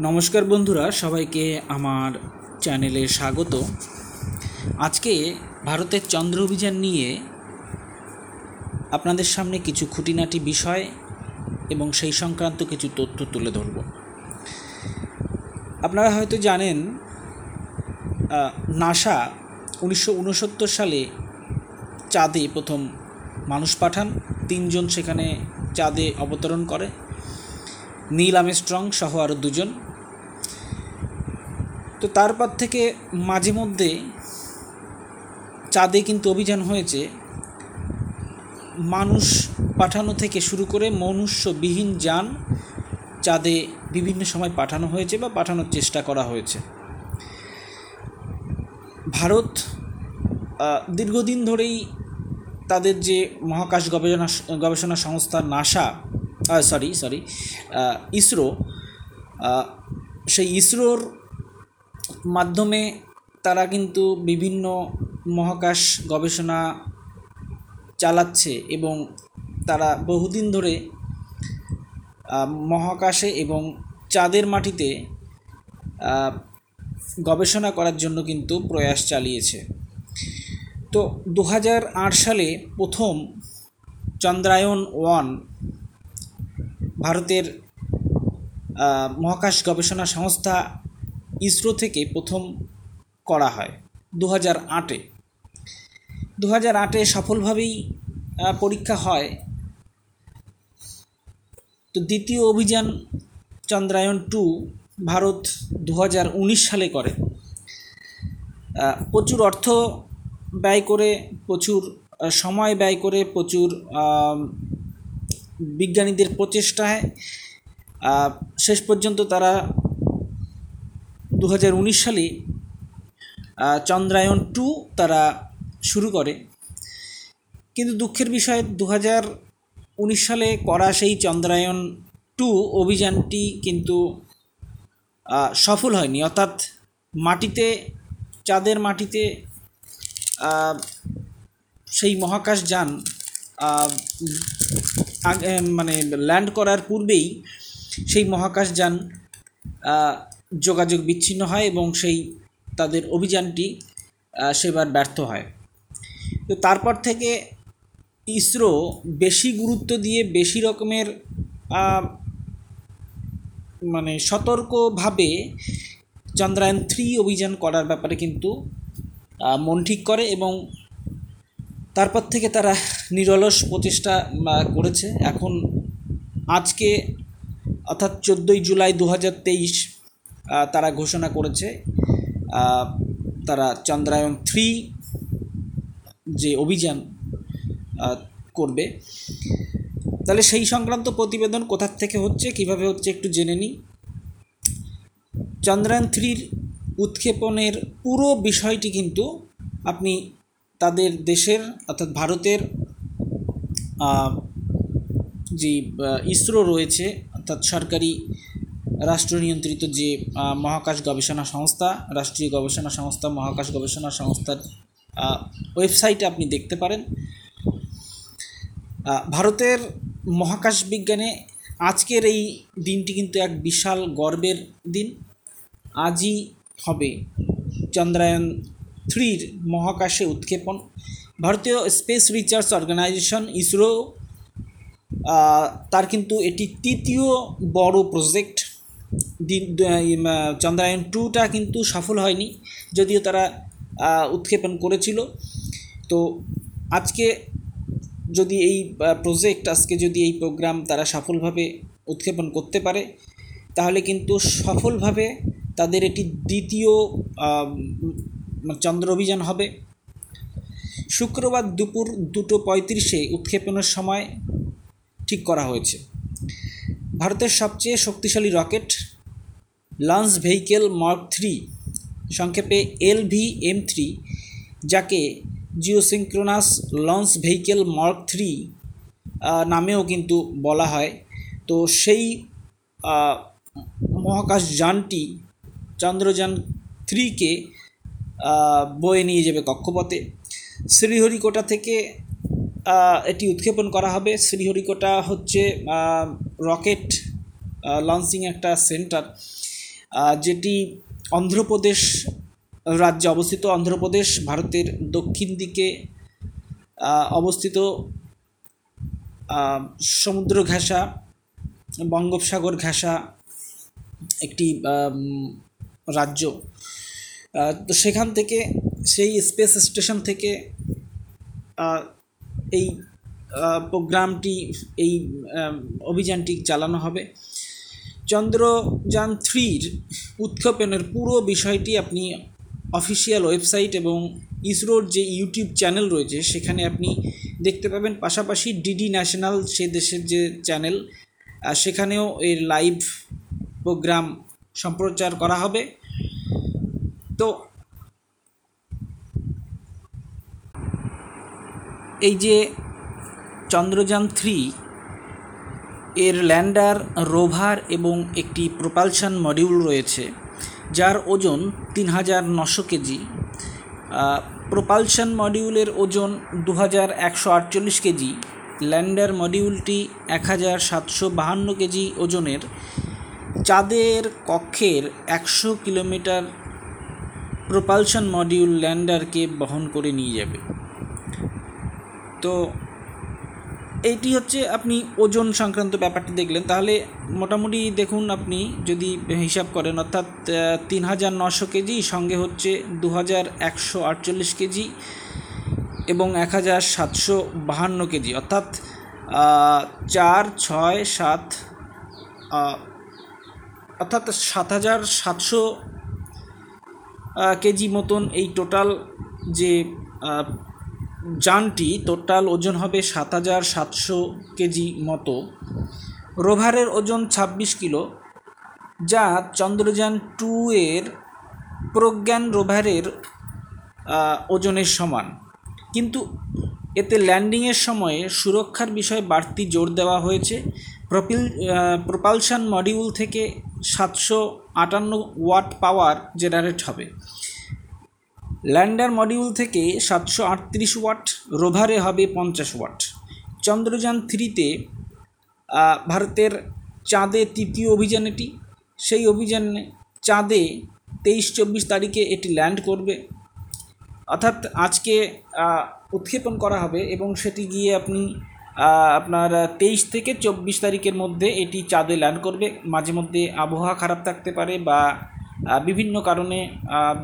নমস্কার বন্ধুরা, সবাইকে আমার চ্যানেলে স্বাগত। আজকে ভারতের চন্দ্র অভিযান নিয়ে আপনাদের সামনে কিছু খুঁটিনাটি বিষয় এবং সেই সংক্রান্ত কিছু তথ্য তুলে ধরব। আপনারা হয়তো জানেন নাসা উনিশশো উনসত্তর সালে চাঁদে প্রথম মানুষ পাঠান। তিনজন সেখানে চাঁদে অবতরণ করে। নীল আমেস্ট্রং সহ আরও দুজন। তো তারপর থেকে মাঝে মধ্যে চাঁদে কিন্তু অভিযান হয়েছে। মানুষ পাঠানো থেকে শুরু করে মনুষ্যবিহীন যান চাঁদে বিভিন্ন সময় পাঠানো হয়েছে বা পাঠানোর চেষ্টা করা হয়েছে। ভারত দীর্ঘদিন ধরেই তাদের যে মহাকাশ গবেষণা গবেষণা সংস্থা নাসা সরি সরি ইসরো সেই ইসরোর মাধ্যমে তারা কিন্তু বিভিন্ন মহাকাশ গবেষণা চালাচ্ছে এবং তারা বহুদিন ধরে মহাকাশে এবং চাঁদের মাটিতে গবেষণা করার জন্য কিন্তু প্রয়াস চালিয়েছে। তো দু হাজার আট সালে প্রথম চন্দ্রায়ন ওয়ান ভারতের মহাকাশ গবেষণা সংস্থা ইসরো থেকে প্রথম করা হয় দু হাজার আটে। দু হাজার আটে সফলভাবেই পরীক্ষা হয়। তো দ্বিতীয় অভিযান চন্দ্রায়ন টু ভারত দু হাজার উনিশ সালে করে। প্রচুর অর্থ ব্যয় করে, প্রচুর সময় ব্যয় করে, প্রচুর বিজ্ঞানীদের প্রচেষ্টায় শেষ পর্যন্ত তারা দু হাজার উনিশ সালে চন্দ্রায়ন টু তারা শুরু করে। কিন্তু দুঃখের বিষয় দু হাজার উনিশ সালে করা সেই চন্দ্রায়ন টু অভিযানটি কিন্তু সফল হয়নি। অর্থাৎ মাটিতে, চাঁদের মাটিতে সেই মহাকাশ যান মানে ল্যান্ড করার পূর্বেই সেই মহাকাশ যান যোগাযোগ বিচ্ছিন্ন হয় এবং সেই তাদের অভিযানটি সেবার ব্যর্থ হয়। তো তারপর থেকে ইসরো বেশি গুরুত্ব দিয়ে বেশি রকমের মানে সতর্কভাবে চন্দ্রায়ন থ্রি অভিযান করার ব্যাপারে কিন্তু মন ঠিক করে এবং তারপর থেকে তারা নিরলস প্রচেষ্টা করেছে। এখন আজকে, অর্থাৎ চোদ্দোই জুলাই দু হাজার তেইশ তারা ঘোষণা করেছে তারা চন্দ্রায়ন থ্রি যে অভিযান করবে। তাহলে সেই সংক্রান্ত প্রতিবেদন কোথার থেকে হচ্ছে, কীভাবে হচ্ছে একটু জেনে নিই। চন্দ্রায়ন থ্রির উৎক্ষেপণের পুরো বিষয়টি কিন্তু আপনি তাদের দেশের অর্থাৎ ভারতের যে ইসরো রয়েছে, অর্থাৎ সরকারি রাষ্ট্র নিয়ন্ত্রিত যে মহাকাশ গবেষণা সংস্থা, রাষ্ট্রীয় গবেষণা সংস্থা, মহাকাশ গবেষণা সংস্থার ওয়েবসাইটে আপনি দেখতে পারেন। ভারতের মহাকাশ বিজ্ঞানে আজকের এই দিনটি কিন্তু এক বিশাল গর্বের দিন। আজই হবে চন্দ্রায়ন থ্রির মহাকাশে উৎক্ষেপণ। ভারতীয় স্পেস রিসার্চ অর্গানাইজেশন ইসরো তার কিন্তু এটি তৃতীয় বড় প্রজেক্ট। চন্দ্রায়ন টুটা কিন্তু সফল হয়নি, যদিও তারা উৎক্ষেপণ করেছিল। তো আজকে যদি এই প্রজেক্ট, আজকে যদি এই প্রোগ্রাম তারা সফলভাবে উৎক্ষেপণ করতে পারে, তাহলে কিন্তু সফলভাবে তাদের এটি দ্বিতীয় চন্দ্র অভিযান হবে। শুক্রবার দুপুর দুটো পঁয়ত্রিশে উৎক্ষেপণের সময় ঠিক করা হয়েছে। ভারতের সবচেয়ে শক্তিশালী rocket launch vehicle mark three সংক্ষেপে এল ভি এম থ্রি, যাকে geosynchronous launch vehicle mark three নামেও কিন্তু বলা হয়। তো সেই মহাকাশ যানটি চন্দ্রযান থ্রিকে বয়ে নিয়ে যাবে কক্ষপথে। শ্রীহরিকোটা থেকে এটি উৎক্ষেপণ করা হবে। শ্রীহরিকোটা হচ্ছে রকেট লঞ্চিং একটা সেন্টার যেটি অন্ধ্রপ্রদেশ রাজ্যে অবস্থিত। অন্ধ্রপ্রদেশ ভারতের দক্ষিণ দিকে অবস্থিত সমুদ্র ঘেঁষা বঙ্গোপসাগর ঘেঁষা একটি রাজ্য। তো সেখান থেকে, সেই স্পেস স্টেশন থেকে এই প্রোগ্রামটি এই অভিযানটি চালানো হবে। চন্দ্রযান থ্রির উৎক্ষেপণের পুরো বিষয়টি আপনি অফিসিয়াল ওয়েবসাইট এবং ইসরোর যে ইউটিউব চ্যানেল রয়েছে, সেখানে আপনি দেখতে পাবেন। পাশাপাশি ডিডি ন্যাশনাল সে দেশের যে চ্যানেল সেখানেও এর লাইভ প্রোগ্রাম সম্প্রচার করা হবে। তো এই যে চন্দ্রযান থ্রি এর ল্যান্ডার, রোভার এবং একটি প্রোপালশন মডিউল রয়েছে, যার ওজন তিন হাজার নশো কেজি। প্রোপালশন মডিউলের ওজন দু হাজার একশো আটচল্লিশ কেজি। ল্যান্ডার মডিউলটি এক হাজার সাতশো বাহান্ন কেজি ওজনের। চাঁদের কক্ষের একশো কিলোমিটার প্রোপালশন মডিউল ল্যান্ডারকে বহন করে নিয়ে যাবে। তো এইটি হচ্ছে আপনি ওজন সংক্রান্ত ব্যাপারটি দেখলেন। তাহলে মোটামুটি দেখুন আপনি যদি হিসাব করেন, অর্থাৎ তিন হাজার নশো কেজি, সঙ্গে হচ্ছে দু হাজার একশো আটচল্লিশ কেজি এবং এক হাজার সাতশো বাহান্ন কেজি। অর্থাৎ চার, ছয়, সাত অর্থাৎ সাত হাজার সাতশো কেজি মতন এই টোটাল যে যানটি টোটাল ওজন হবে সাত হাজার সাতশো কেজি মতো। রোভারের ওজন ছাব্বিশ কিলো, যা চন্দ্রযান টু এর প্রজ্ঞান রোভারের ওজনের সমান। কিন্তু এতে ল্যান্ডিংয়ের সময়ে সুরক্ষার বিষয়ে বাড়তি জোর দেওয়া হয়েছে। প্রপিল প্রপালশন মডিউল থেকে সাতশো আটান্ন ওয়াট পাওয়ার জেনারেট হবে। ল্যান্ডার মডিউল থেকে সাতশো আটত্রিশ ওয়াট, রোভারে হবে পঞ্চাশ ওয়াট। চন্দ্রযান থ্রিতে ভারতের চাঁদে তৃতীয় অভিযান এটি। সেই অভিযানে চাঁদে তেইশ চব্বিশ তারিখে এটি ল্যান্ড করবে। অর্থাৎ আজকে উৎক্ষেপণ করা হবে এবং সেটি গিয়ে আপনি আপনার তেইশ থেকে চব্বিশ তারিখের মধ্যে এটি চাঁদে ল্যান্ড করবে। মাঝে মধ্যে আবহাওয়া খারাপ থাকতে পারে বা বিভিন্ন কারণে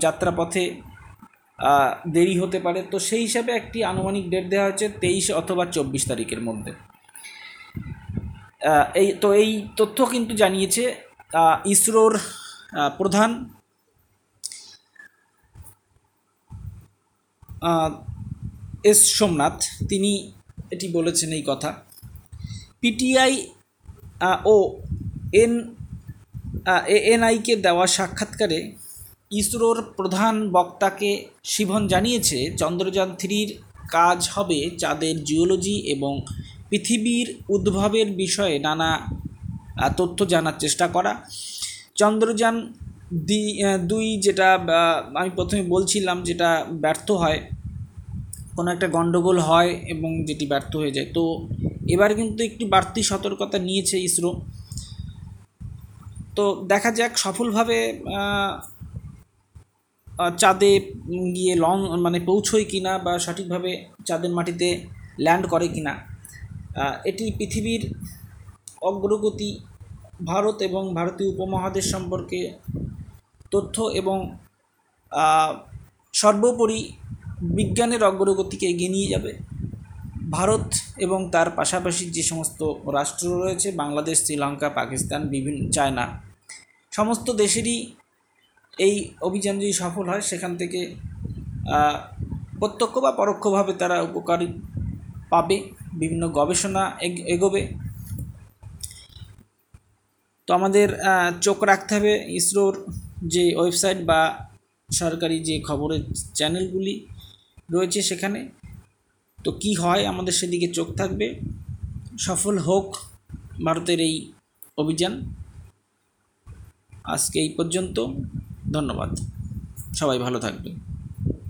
যাত্রাপথে দেরি হতে পারে। তো সেই হিসাবে একটি আনুমানিক ডেট দেওয়া হয়েছে তেইশ অথবা চব্বিশ তারিখের মধ্যে। এই, তো এই তথ্য কিন্তু জানিয়েছে ইসরোর প্রধান। এস সোমনাথ। তিনি এটি বলেছেন এই কথা। পিটিআই ও, এন এএনআইকে দেওয়া সাক্ষাৎকারে ইসরোর প্রধান বক্তাকে শিভন জানিয়েছে, চন্দ্রযান থ্রির কাজ হবে চাঁদের জিওলজি এবং পৃথিবীর উদ্ভবের বিষয়ে নানা তথ্য জানার চেষ্টা করা। চন্দ্রযান দুই যেটা আমি প্রথমে বলছিলাম যেটা ব্যর্থ হয় কোনো একটা গণ্ডগোল হয় এবং যেটি ব্যর্থ হয়ে যায়। তো এবার কিন্তু একটি বাড়তি সতর্কতা নিয়েছে ইসরো। তো দেখা যাক সফলভাবে চাঁদে গিয়ে লং মানে পৌঁছয় কি না বা সঠিকভাবে চাঁদের মাটিতে ল্যান্ড করে কি না এটি পৃথিবীর অগ্রগতি, ভারত এবং ভারতীয় উপমহাদেশ সম্পর্কে তথ্য এবং সর্বোপরি বিজ্ঞানের অগ্রগতিকে এগিয়ে নিয়ে যাবে। ভারত এবং তার পাশাপাশি যে সমস্ত রাষ্ট্র রয়েছে, বাংলাদেশ, শ্রীলঙ্কা, পাকিস্তান, বিভিন্ন চায়না, সমস্ত দেশেরই এই অভিযান যদি সফল হয়, সেখান থেকে প্রত্যক্ষ বা পরোক্ষভাবে তারা উপকারী পাবে, বিভিন্ন গবেষণা এগোবে। তো আমাদের চোখ রাখতে হবে ইসরোর যে ওয়েবসাইট বা সরকারি যে খবরের চ্যানেলগুলি রয়েছে সেখানে। তো কি হয়? আমাদের সেদিকে চোখ থাকবে। সফল হোক ভারতের এই অভিযান। আজকে এই পর্যন্ত। ধন্যবাদ। সবাই ভালো থাকবে